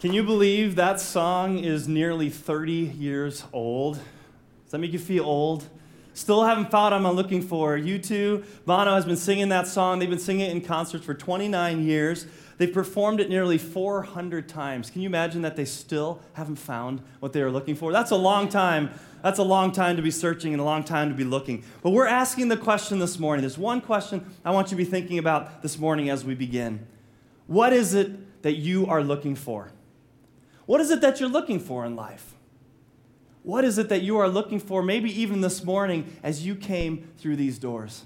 Can you believe that song is nearly 30 years old? Does that make you feel old? Still haven't found what I'm looking for. U2, Bono has been singing that song. They've been singing it in concerts for 29 years. They've performed it nearly 400 times. Can you imagine that they still haven't found what they were looking for? That's a long time. That's a long time to be searching and a long time to be looking. But we're asking the question this morning. There's one question I want you to be thinking about this morning as we begin. What is it that you are looking for? What is it that you're looking for in life? What is it that you are looking for, maybe even this morning as you came through these doors?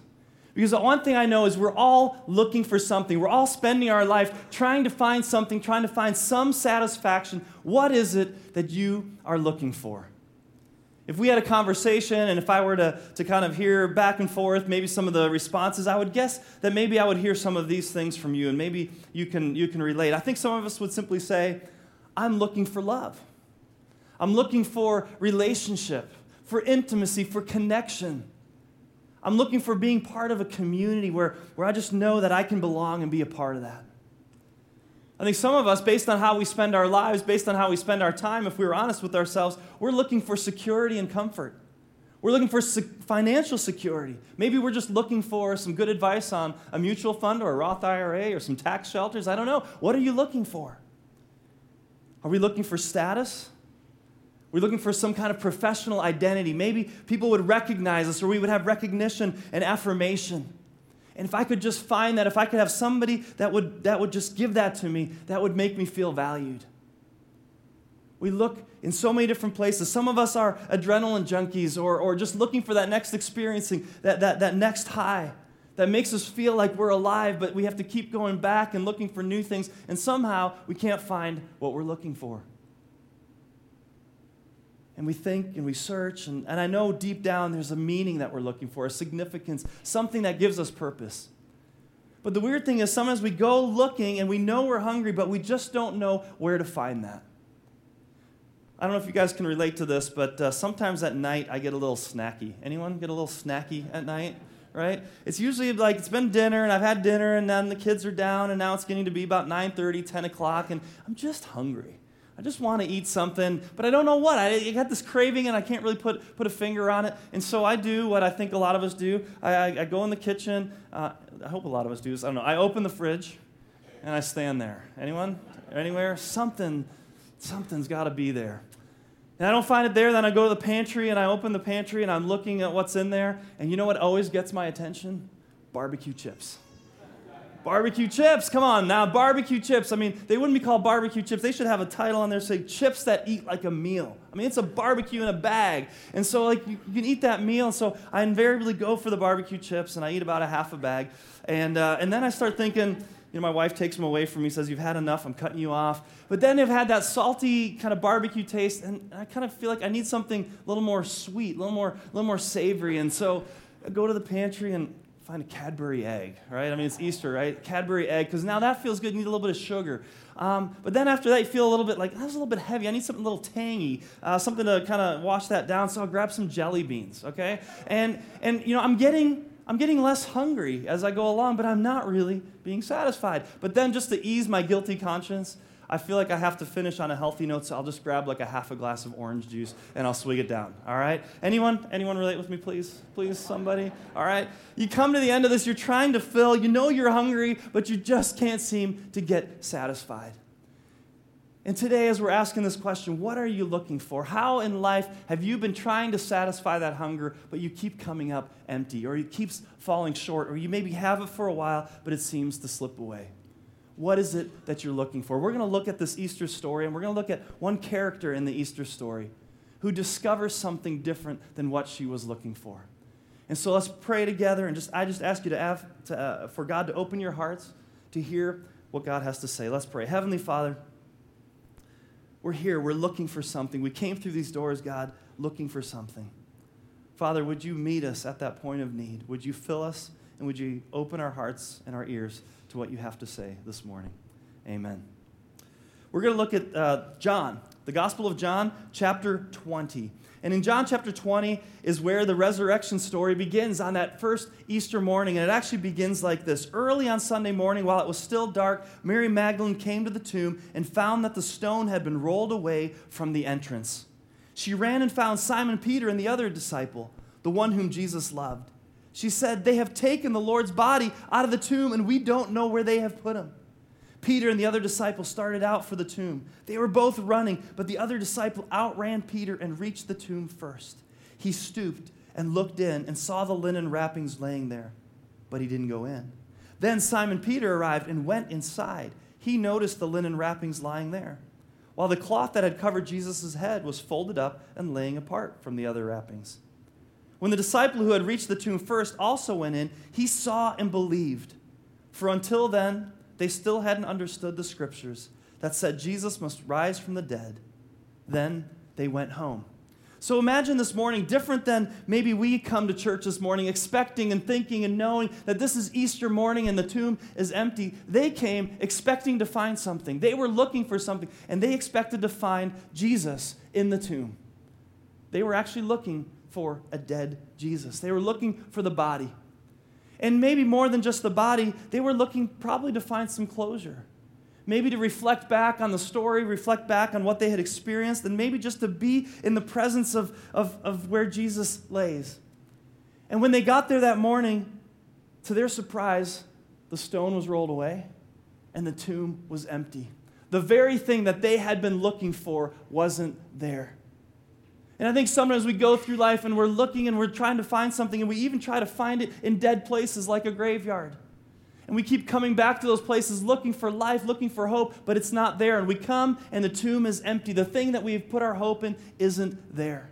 Because the one thing I know is we're all looking for something. We're all spending our life trying to find something, trying to find some satisfaction. What is it that you are looking for? If we had a conversation and if I were to, to kind of hear back and forth maybe some of the responses, I would guess that maybe I would hear some of these things from you and maybe you can, you can relate. I think some of us would simply say, I'm looking for love. I'm looking for relationship, for intimacy, for connection. I'm looking for being part of a community where, where I just know that I can belong and be a part of that. I think some of us, based on how we spend our lives, based on how we spend our time, if we were honest with ourselves, we're looking for security and comfort. We're looking for se- financial security. Maybe we're just looking for some good advice on a mutual fund or a Roth IRA or some tax shelters. I don't know. What are you looking for? Are we looking for status? We're looking for some kind of professional identity. Maybe people would recognize us or we would have recognition and affirmation. And if I could just find that, if I could have somebody that would, that would just give that to me, that would make me feel valued. We look in so many different places. Some of us are adrenaline junkies or, or just looking for that next experiencing, that, that, that next high that makes us feel like we're alive, but we have to keep going back and looking for new things, and somehow we can't find what we're looking for. And we think and we search, and, and I know deep down there's a meaning that we're looking for, a significance, something that gives us purpose. But the weird thing is, sometimes we go looking and we know we're hungry, but we just don't know where to find that. I don't know if you guys can relate to this, but uh, sometimes at night I get a little snacky. Anyone get a little snacky at night? Right? It's usually like it's been dinner and I've had dinner and then the kids are down and now it's getting to be about 9:30, 10 o'clock and I'm just hungry. I just want to eat something, but I don't know what. I, I, got this craving and I can't really put, put a finger on it. And so I do what I think a lot of us do. I, I, I go in the kitchen. Uh, I hope a lot of us do this. I don't know. I open the fridge and I stand there. Anyone? Anywhere? Something, something's got to be there and I don't find it there, then I go to the pantry and I open the pantry and I'm looking at what's in there. And you know what always gets my attention? Barbecue chips. Barbecue chips, come on now, barbecue chips. I mean, they wouldn't be called barbecue chips. They should have a title on there say chips that eat like a meal. I mean, it's a barbecue in a bag. And so, like, you, you can eat that meal. So I invariably go for the barbecue chips and I eat about a half a bag. And, uh, and then I start thinking, you know, my wife takes them away from me, says, You've had enough, I'm cutting you off. But then they've had that salty kind of barbecue taste, and I kind of feel like I need something a little more sweet, a little more, a little more savory. And so I go to the pantry and find a Cadbury egg, right? I mean, it's Easter, right? Cadbury egg, because now that feels good. You need a little bit of sugar. Um, but then after that, you feel a little bit like, that's a little bit heavy. I need something a little tangy, uh, something to kind of wash that down. So I'll grab some jelly beans, okay? And, and you know, I'm getting I'm getting less hungry as I go along, but I'm not really being satisfied. But then, just to ease my guilty conscience, I feel like I have to finish on a healthy note, so I'll just grab like a half a glass of orange juice and I'll swig it down. All right? Anyone? Anyone relate with me, please? Please, somebody? All right? You come to the end of this, you're trying to fill, you know you're hungry, but you just can't seem to get satisfied. And today, as we're asking this question, what are you looking for? How in life have you been trying to satisfy that hunger, but you keep coming up empty, or it keeps falling short, or you maybe have it for a while, but it seems to slip away? What is it that you're looking for? We're going to look at this Easter story, and we're going to look at one character in the Easter story who discovers something different than what she was looking for. And so let's pray together, and just I just ask you to, have, to uh, for God to open your hearts to hear what God has to say. Let's pray. Heavenly Father, we're here. We're looking for something. We came through these doors, God, looking for something. Father, would you meet us at that point of need? Would you fill us and would you open our hearts and our ears to what you have to say this morning? Amen. We're going to look at uh, John the Gospel of John, chapter 20. And in John chapter 20 is where the resurrection story begins on that first Easter morning. And it actually begins like this Early on Sunday morning, while it was still dark, Mary Magdalene came to the tomb and found that the stone had been rolled away from the entrance. She ran and found Simon Peter and the other disciple, the one whom Jesus loved. She said, They have taken the Lord's body out of the tomb, and we don't know where they have put him. Peter and the other disciple started out for the tomb. They were both running, but the other disciple outran Peter and reached the tomb first. He stooped and looked in and saw the linen wrappings laying there, but he didn't go in. Then Simon Peter arrived and went inside. He noticed the linen wrappings lying there, while the cloth that had covered Jesus' head was folded up and laying apart from the other wrappings. When the disciple who had reached the tomb first also went in, he saw and believed. For until then, they still hadn't understood the scriptures that said Jesus must rise from the dead. Then they went home. So imagine this morning different than maybe we come to church this morning expecting and thinking and knowing that this is Easter morning and the tomb is empty. They came expecting to find something. They were looking for something and they expected to find Jesus in the tomb. They were actually looking for a dead Jesus. They were looking for the body. And maybe more than just the body, they were looking probably to find some closure. Maybe to reflect back on the story, reflect back on what they had experienced, and maybe just to be in the presence of, of, of where Jesus lays. And when they got there that morning, to their surprise, the stone was rolled away and the tomb was empty. The very thing that they had been looking for wasn't there. And I think sometimes we go through life and we're looking and we're trying to find something, and we even try to find it in dead places like a graveyard. And we keep coming back to those places looking for life, looking for hope, but it's not there. And we come and the tomb is empty. The thing that we've put our hope in isn't there.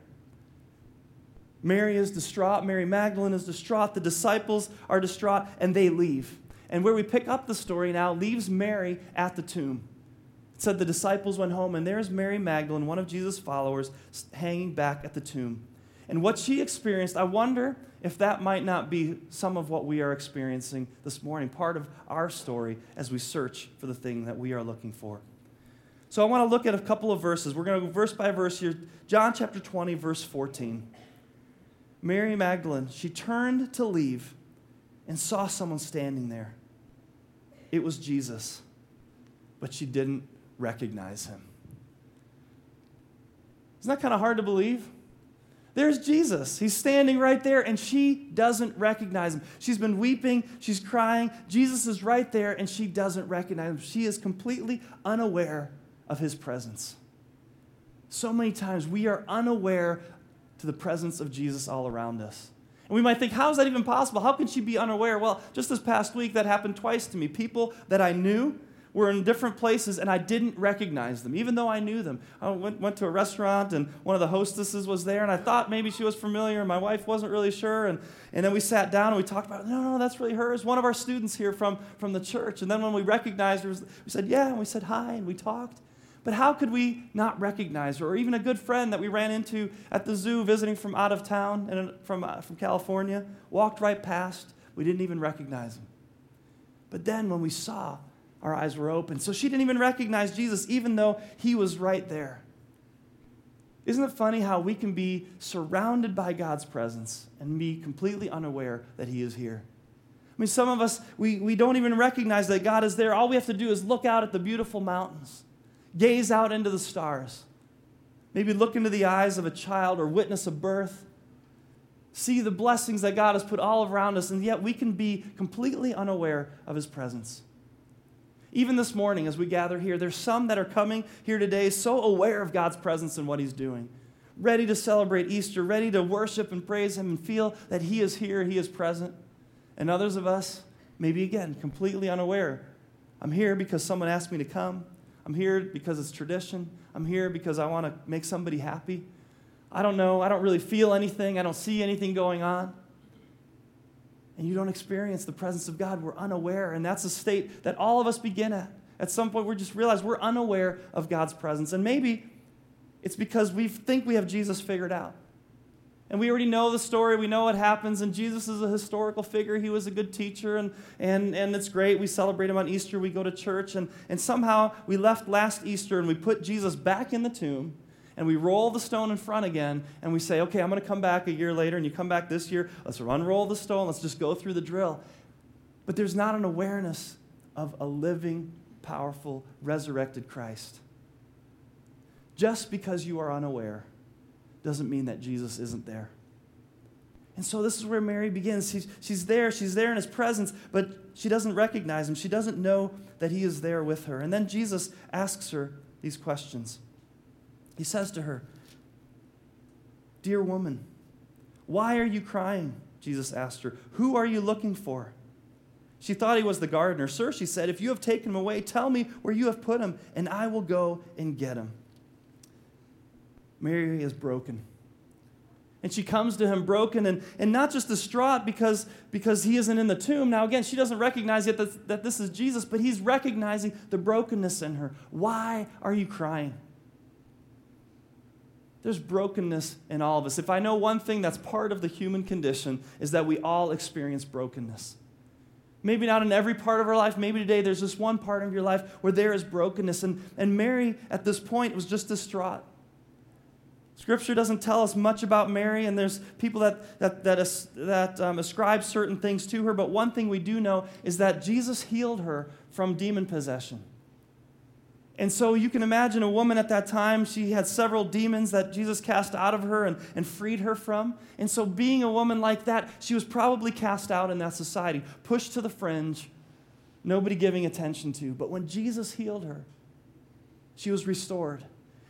Mary is distraught. Mary Magdalene is distraught. The disciples are distraught, and they leave. And where we pick up the story now leaves Mary at the tomb said the disciples went home, and there's Mary Magdalene, one of Jesus' followers, hanging back at the tomb. And what she experienced, I wonder if that might not be some of what we are experiencing this morning, part of our story as we search for the thing that we are looking for. So I want to look at a couple of verses. We're going to go verse by verse here. John chapter 20, verse 14. Mary Magdalene, she turned to leave and saw someone standing there. It was Jesus, but she didn't recognize him. Isn't that kind of hard to believe? There's Jesus. He's standing right there, and she doesn't recognize him. She's been weeping, she's crying. Jesus is right there, and she doesn't recognize him. She is completely unaware of his presence. So many times we are unaware to the presence of Jesus all around us. And we might think, how is that even possible? How can she be unaware? Well, just this past week, that happened twice to me. People that I knew were in different places and I didn't recognize them, even though I knew them. I went, went to a restaurant and one of the hostesses was there and I thought maybe she was familiar and my wife wasn't really sure. And, and then we sat down and we talked about, no, no, that's really hers. One of our students here from, from the church. And then when we recognized her, we said, yeah, and we said hi and we talked. But how could we not recognize her? Or even a good friend that we ran into at the zoo visiting from out of town and from, uh, from California walked right past. We didn't even recognize him. But then when we saw our eyes were open. So she didn't even recognize Jesus, even though he was right there. Isn't it funny how we can be surrounded by God's presence and be completely unaware that he is here? I mean, some of us, we, we don't even recognize that God is there. All we have to do is look out at the beautiful mountains, gaze out into the stars, maybe look into the eyes of a child or witness a birth, see the blessings that God has put all around us, and yet we can be completely unaware of his presence. Even this morning, as we gather here, there's some that are coming here today so aware of God's presence and what He's doing, ready to celebrate Easter, ready to worship and praise Him and feel that He is here, He is present. And others of us, maybe again, completely unaware. I'm here because someone asked me to come. I'm here because it's tradition. I'm here because I want to make somebody happy. I don't know. I don't really feel anything. I don't see anything going on and you don't experience the presence of God, we're unaware. And that's a state that all of us begin at. At some point, we just realize we're unaware of God's presence. And maybe it's because we think we have Jesus figured out. And we already know the story. We know what happens. And Jesus is a historical figure. He was a good teacher. And, and, and it's great. We celebrate him on Easter. We go to church. And, and somehow we left last Easter and we put Jesus back in the tomb. And we roll the stone in front again. And we say, okay, I'm going to come back a year later. And you come back this year. Let's unroll the stone. Let's just go through the drill. But there's not an awareness of a living, powerful, resurrected Christ. Just because you are unaware doesn't mean that Jesus isn't there. And so this is where Mary begins. She's, she's there, she's there in his presence, but she doesn't recognize him. She doesn't know that he is there with her. And then Jesus asks her these questions. He says to her, Dear woman, why are you crying? Jesus asked her. Who are you looking for? She thought he was the gardener. Sir, she said, if you have taken him away, tell me where you have put him, and I will go and get him. Mary is broken. And she comes to him broken and, and not just distraught because, because he isn't in the tomb. Now, again, she doesn't recognize yet that, that this is Jesus, but he's recognizing the brokenness in her. Why are you crying? There's brokenness in all of us. If I know one thing that's part of the human condition, is that we all experience brokenness. Maybe not in every part of our life. Maybe today there's this one part of your life where there is brokenness. And, and Mary, at this point, was just distraught. Scripture doesn't tell us much about Mary, and there's people that, that, that, that um, ascribe certain things to her, but one thing we do know is that Jesus healed her from demon possession. And so you can imagine a woman at that time, she had several demons that Jesus cast out of her and, and freed her from. And so, being a woman like that, she was probably cast out in that society, pushed to the fringe, nobody giving attention to. But when Jesus healed her, she was restored.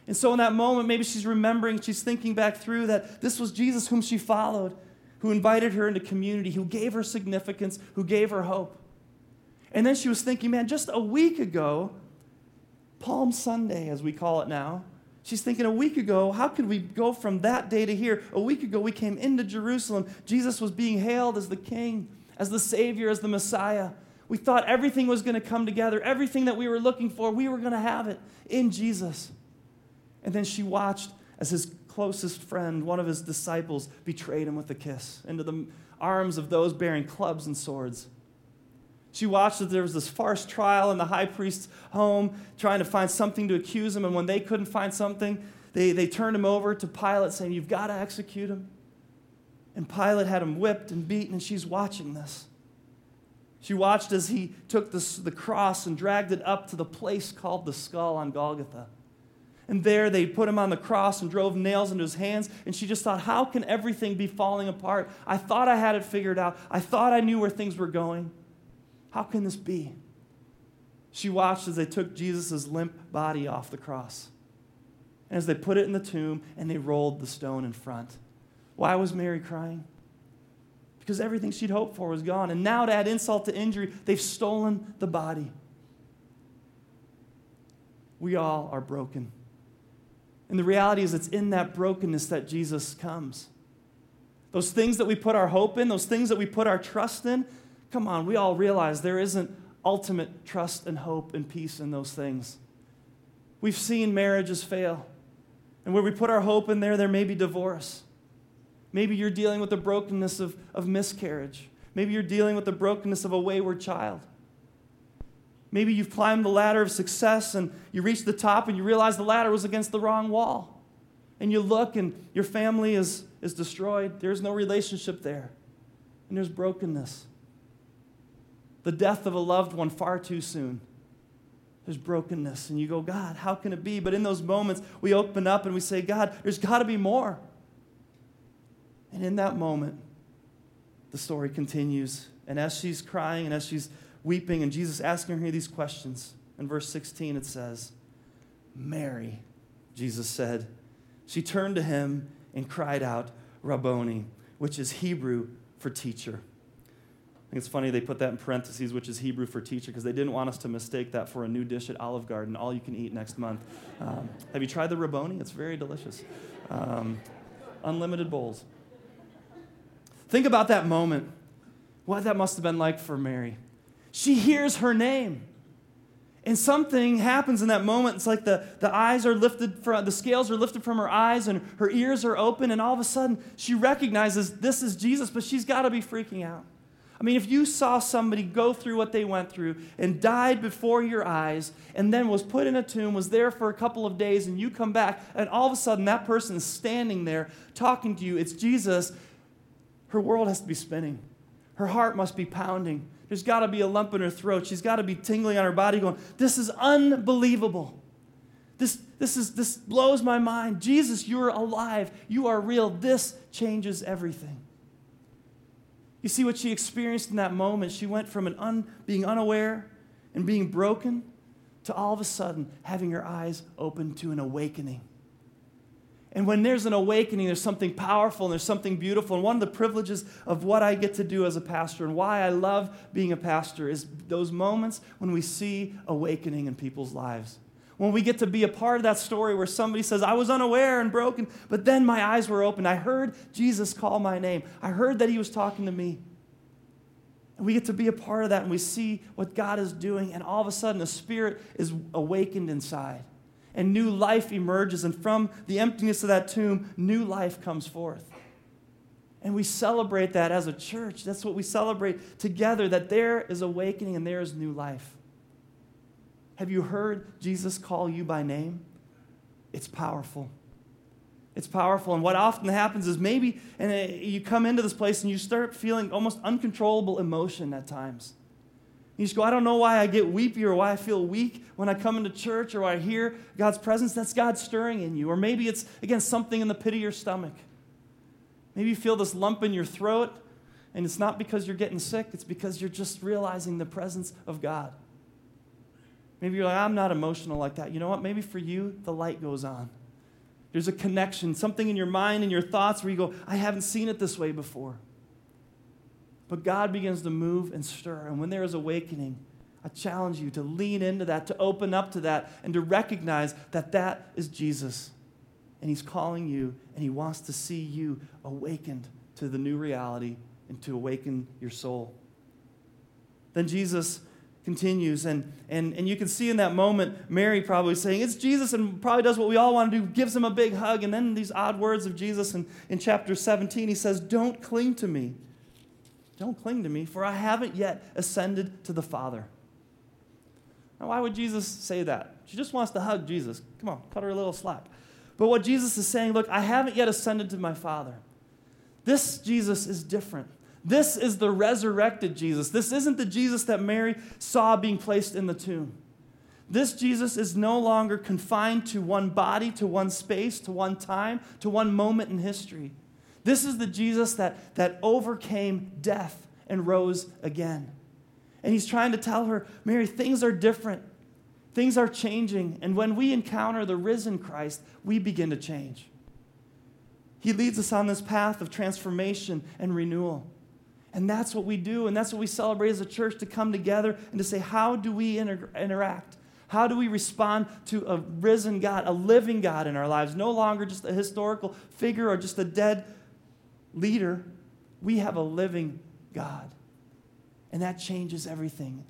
And so, in that moment, maybe she's remembering, she's thinking back through that this was Jesus whom she followed, who invited her into community, who gave her significance, who gave her hope. And then she was thinking, man, just a week ago, Palm Sunday, as we call it now, she's thinking a week ago, how could we go from that day to here? A week ago, we came into Jerusalem. Jesus was being hailed as the King, as the Savior, as the Messiah. We thought everything was going to come together, everything that we were looking for, we were going to have it in Jesus. And then she watched as his closest friend, one of his disciples, betrayed him with a kiss into the arms of those bearing clubs and swords. She watched as there was this farce trial in the high priest's home, trying to find something to accuse him. And when they couldn't find something, they, they turned him over to Pilate, saying, You've got to execute him. And Pilate had him whipped and beaten, and she's watching this. She watched as he took the, the cross and dragged it up to the place called the skull on Golgotha. And there they put him on the cross and drove nails into his hands. And she just thought, how can everything be falling apart? I thought I had it figured out. I thought I knew where things were going. How can this be? She watched as they took Jesus' limp body off the cross. And as they put it in the tomb and they rolled the stone in front. Why was Mary crying? Because everything she'd hoped for was gone. And now, to add insult to injury, they've stolen the body. We all are broken. And the reality is, it's in that brokenness that Jesus comes. Those things that we put our hope in, those things that we put our trust in, come on, we all realize there isn't ultimate trust and hope and peace in those things. We've seen marriages fail. And where we put our hope in there, there may be divorce. Maybe you're dealing with the brokenness of, of miscarriage. Maybe you're dealing with the brokenness of a wayward child. Maybe you've climbed the ladder of success and you reach the top and you realize the ladder was against the wrong wall. And you look and your family is, is destroyed. There's no relationship there. And there's brokenness. The death of a loved one far too soon. There's brokenness. And you go, God, how can it be? But in those moments, we open up and we say, God, there's got to be more. And in that moment, the story continues. And as she's crying and as she's weeping, and Jesus asking her these questions. In verse 16, it says, Mary, Jesus said. She turned to him and cried out, Rabboni, which is Hebrew for teacher. I think it's funny they put that in parentheses, which is Hebrew for teacher, because they didn't want us to mistake that for a new dish at Olive Garden, all you can eat next month. Um, have you tried the Rabboni? It's very delicious. Um, unlimited bowls. Think about that moment. What that must have been like for Mary. She hears her name. And something happens in that moment. It's like the, the eyes are lifted from the scales are lifted from her eyes and her ears are open, and all of a sudden she recognizes this is Jesus, but she's got to be freaking out. I mean, if you saw somebody go through what they went through and died before your eyes and then was put in a tomb, was there for a couple of days, and you come back, and all of a sudden that person is standing there talking to you, it's Jesus, her world has to be spinning. Her heart must be pounding. There's got to be a lump in her throat. She's got to be tingling on her body, going, This is unbelievable. This, this, is, this blows my mind. Jesus, you're alive. You are real. This changes everything. You see what she experienced in that moment? She went from un, being unaware and being broken to all of a sudden having her eyes open to an awakening. And when there's an awakening, there's something powerful and there's something beautiful. And one of the privileges of what I get to do as a pastor and why I love being a pastor is those moments when we see awakening in people's lives. When we get to be a part of that story where somebody says, I was unaware and broken, but then my eyes were open. I heard Jesus call my name. I heard that he was talking to me. And we get to be a part of that and we see what God is doing, and all of a sudden, the Spirit is awakened inside and new life emerges. And from the emptiness of that tomb, new life comes forth. And we celebrate that as a church. That's what we celebrate together that there is awakening and there is new life. Have you heard Jesus call you by name? It's powerful. It's powerful. And what often happens is maybe and uh, you come into this place and you start feeling almost uncontrollable emotion at times. You just go, I don't know why I get weepy or why I feel weak when I come into church or I hear God's presence. That's God stirring in you. Or maybe it's, again, something in the pit of your stomach. Maybe you feel this lump in your throat, and it's not because you're getting sick, it's because you're just realizing the presence of God. Maybe you're like, I'm not emotional like that. You know what? Maybe for you, the light goes on. There's a connection, something in your mind and your thoughts where you go, I haven't seen it this way before. But God begins to move and stir. And when there is awakening, I challenge you to lean into that, to open up to that, and to recognize that that is Jesus. And He's calling you, and He wants to see you awakened to the new reality and to awaken your soul. Then Jesus continues, and, and, and you can see in that moment Mary probably saying, It's Jesus, and probably does what we all want to do, gives him a big hug. And then these odd words of Jesus in, in chapter 17, he says, Don't cling to me don't cling to me, for I haven't yet ascended to the Father. Now, why would Jesus say that? She just wants to hug Jesus. Come on, cut her a little slack. But what Jesus is saying, look, I haven't yet ascended to my Father. This Jesus is different. This is the resurrected Jesus. This isn't the Jesus that Mary saw being placed in the tomb. This Jesus is no longer confined to one body, to one space, to one time, to one moment in history. This is the Jesus that, that overcame death and rose again. And he's trying to tell her, Mary, things are different. Things are changing. And when we encounter the risen Christ, we begin to change. He leads us on this path of transformation and renewal. And that's what we do, and that's what we celebrate as a church to come together and to say, how do we inter- interact? How do we respond to a risen God, a living God in our lives? No longer just a historical figure or just a dead leader, we have a living God. And that changes everything.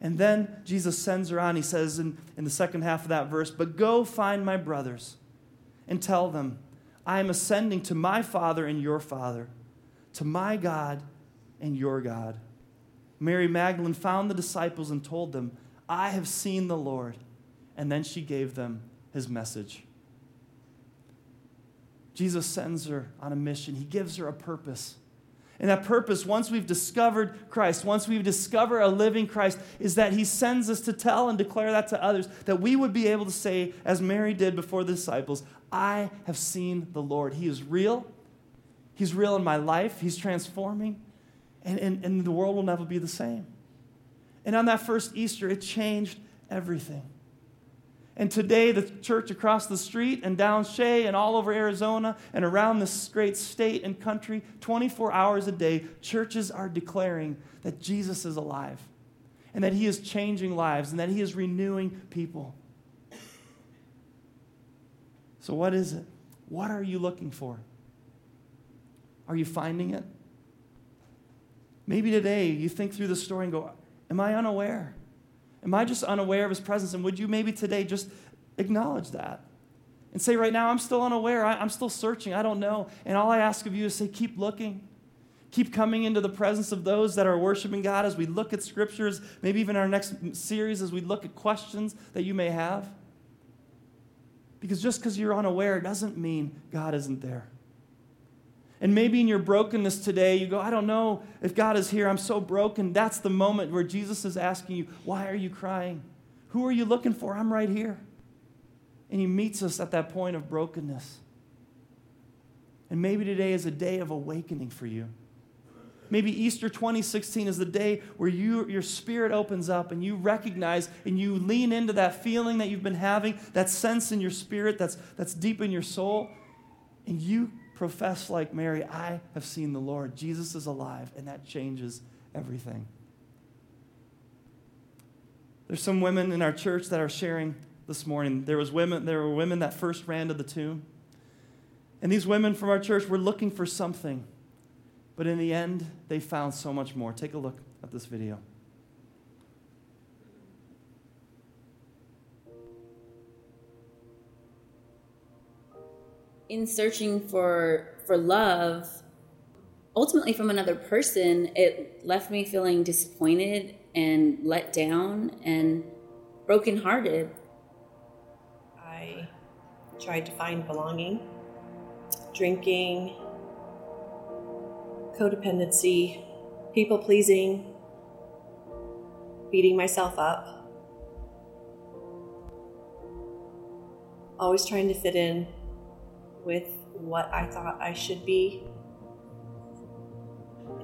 And then Jesus sends her on. He says in, in the second half of that verse, But go find my brothers and tell them, I am ascending to my Father and your Father, to my God and your God. Mary Magdalene found the disciples and told them, I have seen the Lord. And then she gave them his message. Jesus sends her on a mission, He gives her a purpose. And that purpose, once we've discovered Christ, once we've discovered a living Christ, is that He sends us to tell and declare that to others, that we would be able to say, as Mary did before the disciples, I have seen the Lord. He is real. He's real in my life. He's transforming. And, and, and the world will never be the same. And on that first Easter, it changed everything. And today, the church across the street and down Shea and all over Arizona and around this great state and country, 24 hours a day, churches are declaring that Jesus is alive and that he is changing lives and that he is renewing people. So, what is it? What are you looking for? Are you finding it? Maybe today you think through the story and go, Am I unaware? Am I just unaware of his presence? And would you maybe today just acknowledge that? And say, right now, I'm still unaware. I, am still searching. I don't know. And all I ask of you is say, keep looking. Keep coming into the presence of those that are worshiping God as we look at scriptures, maybe even our next series as we look at questions that you may have. Because just because you're unaware doesn't mean God isn't there. And maybe in your brokenness today, you go, I don't know if God is here. I'm so broken. That's the moment where Jesus is asking you, Why are you crying? Who are you looking for? I'm right here. And He meets us at that point of brokenness. And maybe today is a day of awakening for you. Maybe Easter 2016 is the day where you, your spirit opens up and you recognize and you lean into that feeling that you've been having, that sense in your spirit that's, that's deep in your soul, and you profess like Mary, I have seen the Lord. Jesus is alive, and that changes everything. There's some women in our church that are sharing this morning. There was women, there were women that first ran to the tomb. And these women from our church were looking for something. But in the end, they found so much more. Take a look at this video. In searching for for love ultimately from another person it left me feeling disappointed and let down and brokenhearted. I tried to find belonging drinking codependency people pleasing beating myself up. Always trying to fit in with what I thought I should be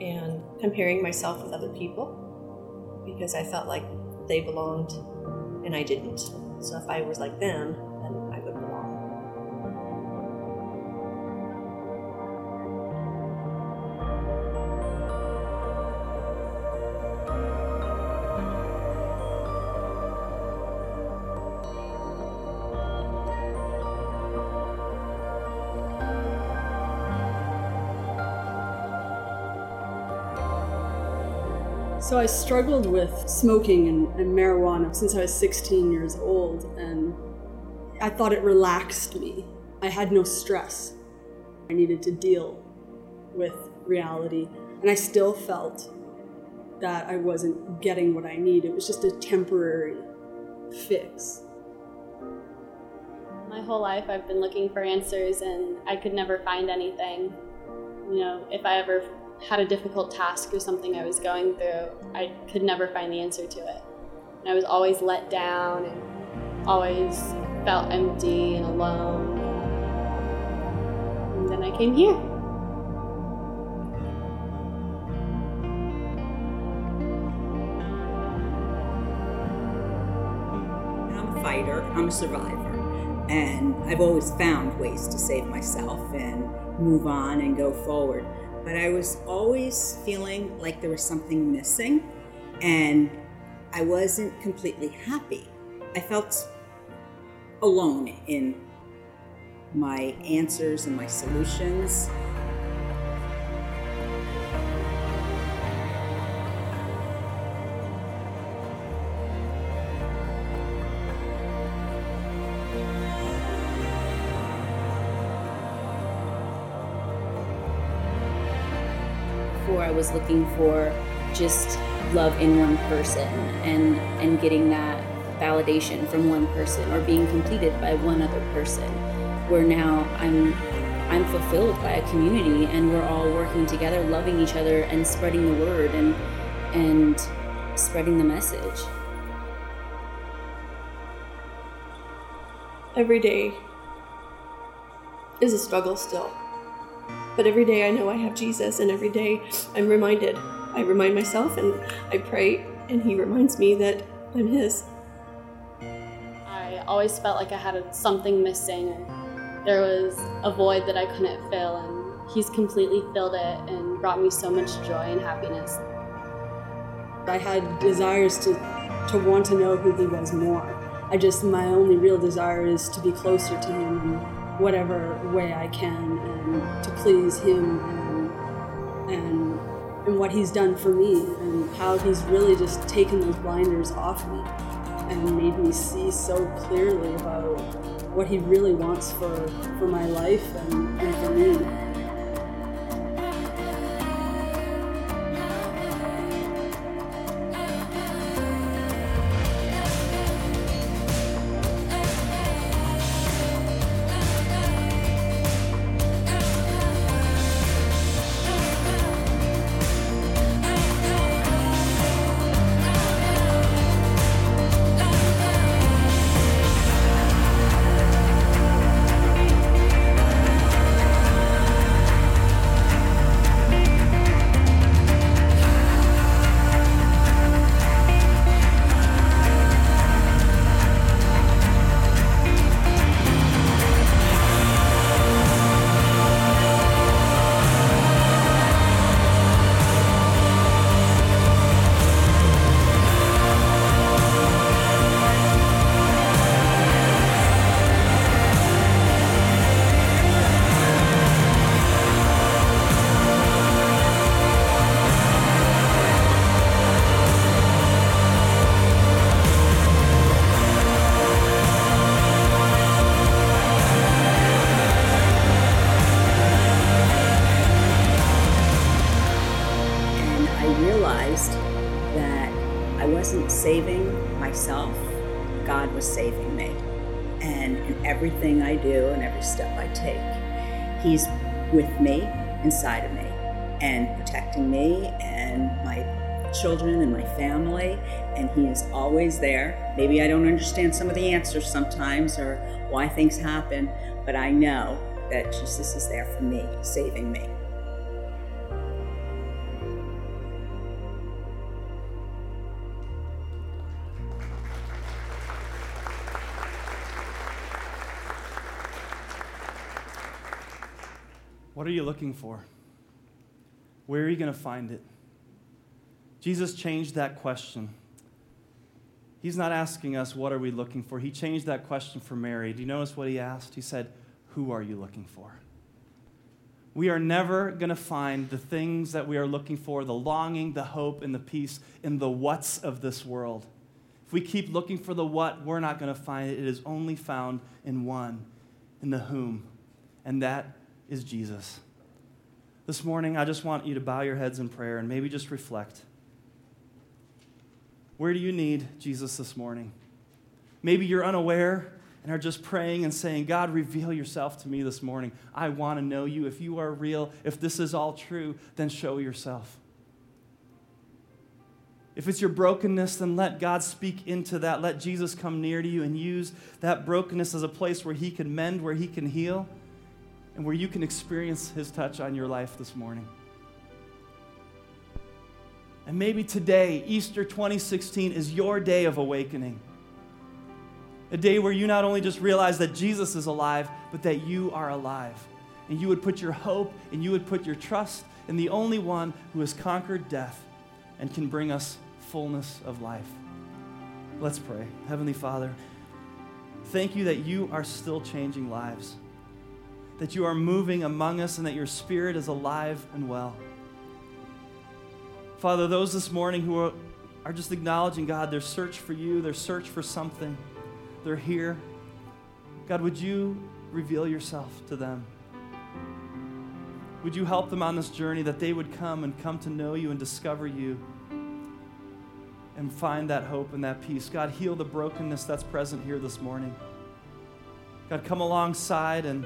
and comparing myself with other people because I felt like they belonged and I didn't. So if I was like them, So I struggled with smoking and, and, marijuana since I was 16 years old, and I thought it relaxed me. I had no stress. I needed to deal with reality, and I still felt that I wasn't getting what I need. It was just a temporary fix. My whole life, I've been looking for answers, and I could never find anything. You know, if I ever had a difficult task or something I was going through, I could never find the answer to it. And I was always let down and always felt empty and alone. And then I came here. I'm a fighter, I'm a survivor. And I've always found ways to save myself and move on and go forward but I was always feeling like there was something missing and I wasn't completely happy. I felt alone in my answers and my solutions. Was looking for just love in one person and and getting that validation from one person or being completed by one other person. Where now I'm I'm fulfilled by a community and we're all working together, loving each other and spreading the word and and spreading the message. Every day is a struggle still. But every day I know I have Jesus, and every day I'm reminded. I remind myself and I pray, and He reminds me that I'm His. I always felt like I had something missing, or there was a void that I couldn't fill, and He's completely filled it and brought me so much joy and happiness. I had desires to, to want to know who He was more. I just, my only real desire is to be closer to Him in whatever way I can to please Him and, and and what he's done for me and how he's really just taken those blinders off me and made me see so clearly about what he really wants for, for my life and, and for me. He's with me, inside of me, and protecting me and my children and my family. And He is always there. Maybe I don't understand some of the answers sometimes or why things happen, but I know that Jesus is there for me, saving me. What are you looking for? Where are you going to find it? Jesus changed that question. He's not asking us, What are we looking for? He changed that question for Mary. Do you notice what he asked? He said, Who are you looking for? We are never going to find the things that we are looking for, the longing, the hope, and the peace in the what's of this world. If we keep looking for the what, we're not going to find it. It is only found in one, in the whom. And that is Jesus. This morning, I just want you to bow your heads in prayer and maybe just reflect. Where do you need Jesus this morning? Maybe you're unaware and are just praying and saying, God, reveal yourself to me this morning. I want to know you. If you are real, if this is all true, then show yourself. If it's your brokenness, then let God speak into that. Let Jesus come near to you and use that brokenness as a place where He can mend, where He can heal and where you can experience His touch on your life this morning. And maybe today, Easter 2016, is your day of awakening. A day where you not only just realize that Jesus is alive, but that you are alive. And you would put your hope and you would put your trust in the only one who has conquered death and can bring us fullness of life. Let's pray. Heavenly Father, thank you that you are still changing lives that you are moving among us and that your spirit is alive and well. Father, those this morning who are, are just acknowledging, God, their search for you, their search for something, they're here. God, would you reveal yourself to them? Would you help them on this journey that they would come and come to know you and discover you and find that hope and that peace? God, heal the brokenness that's present here this morning. God, come alongside and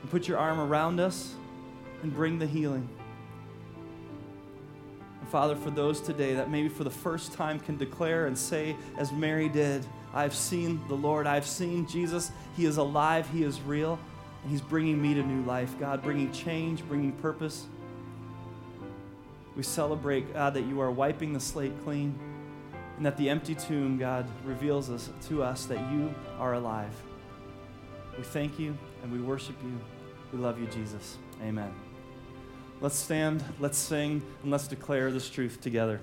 and put your arm around us and bring the healing. And Father, for those today that maybe for the first time can declare and say, as Mary did, I've seen the Lord, I've seen Jesus. He is alive, He is real, and He's bringing me to new life. God, bringing change, bringing purpose. We celebrate, God, that you are wiping the slate clean and that the empty tomb, God, reveals us to us that you are alive. We thank you and we worship you. We love you, Jesus. Amen. Let's stand, let's sing, and let's declare this truth together.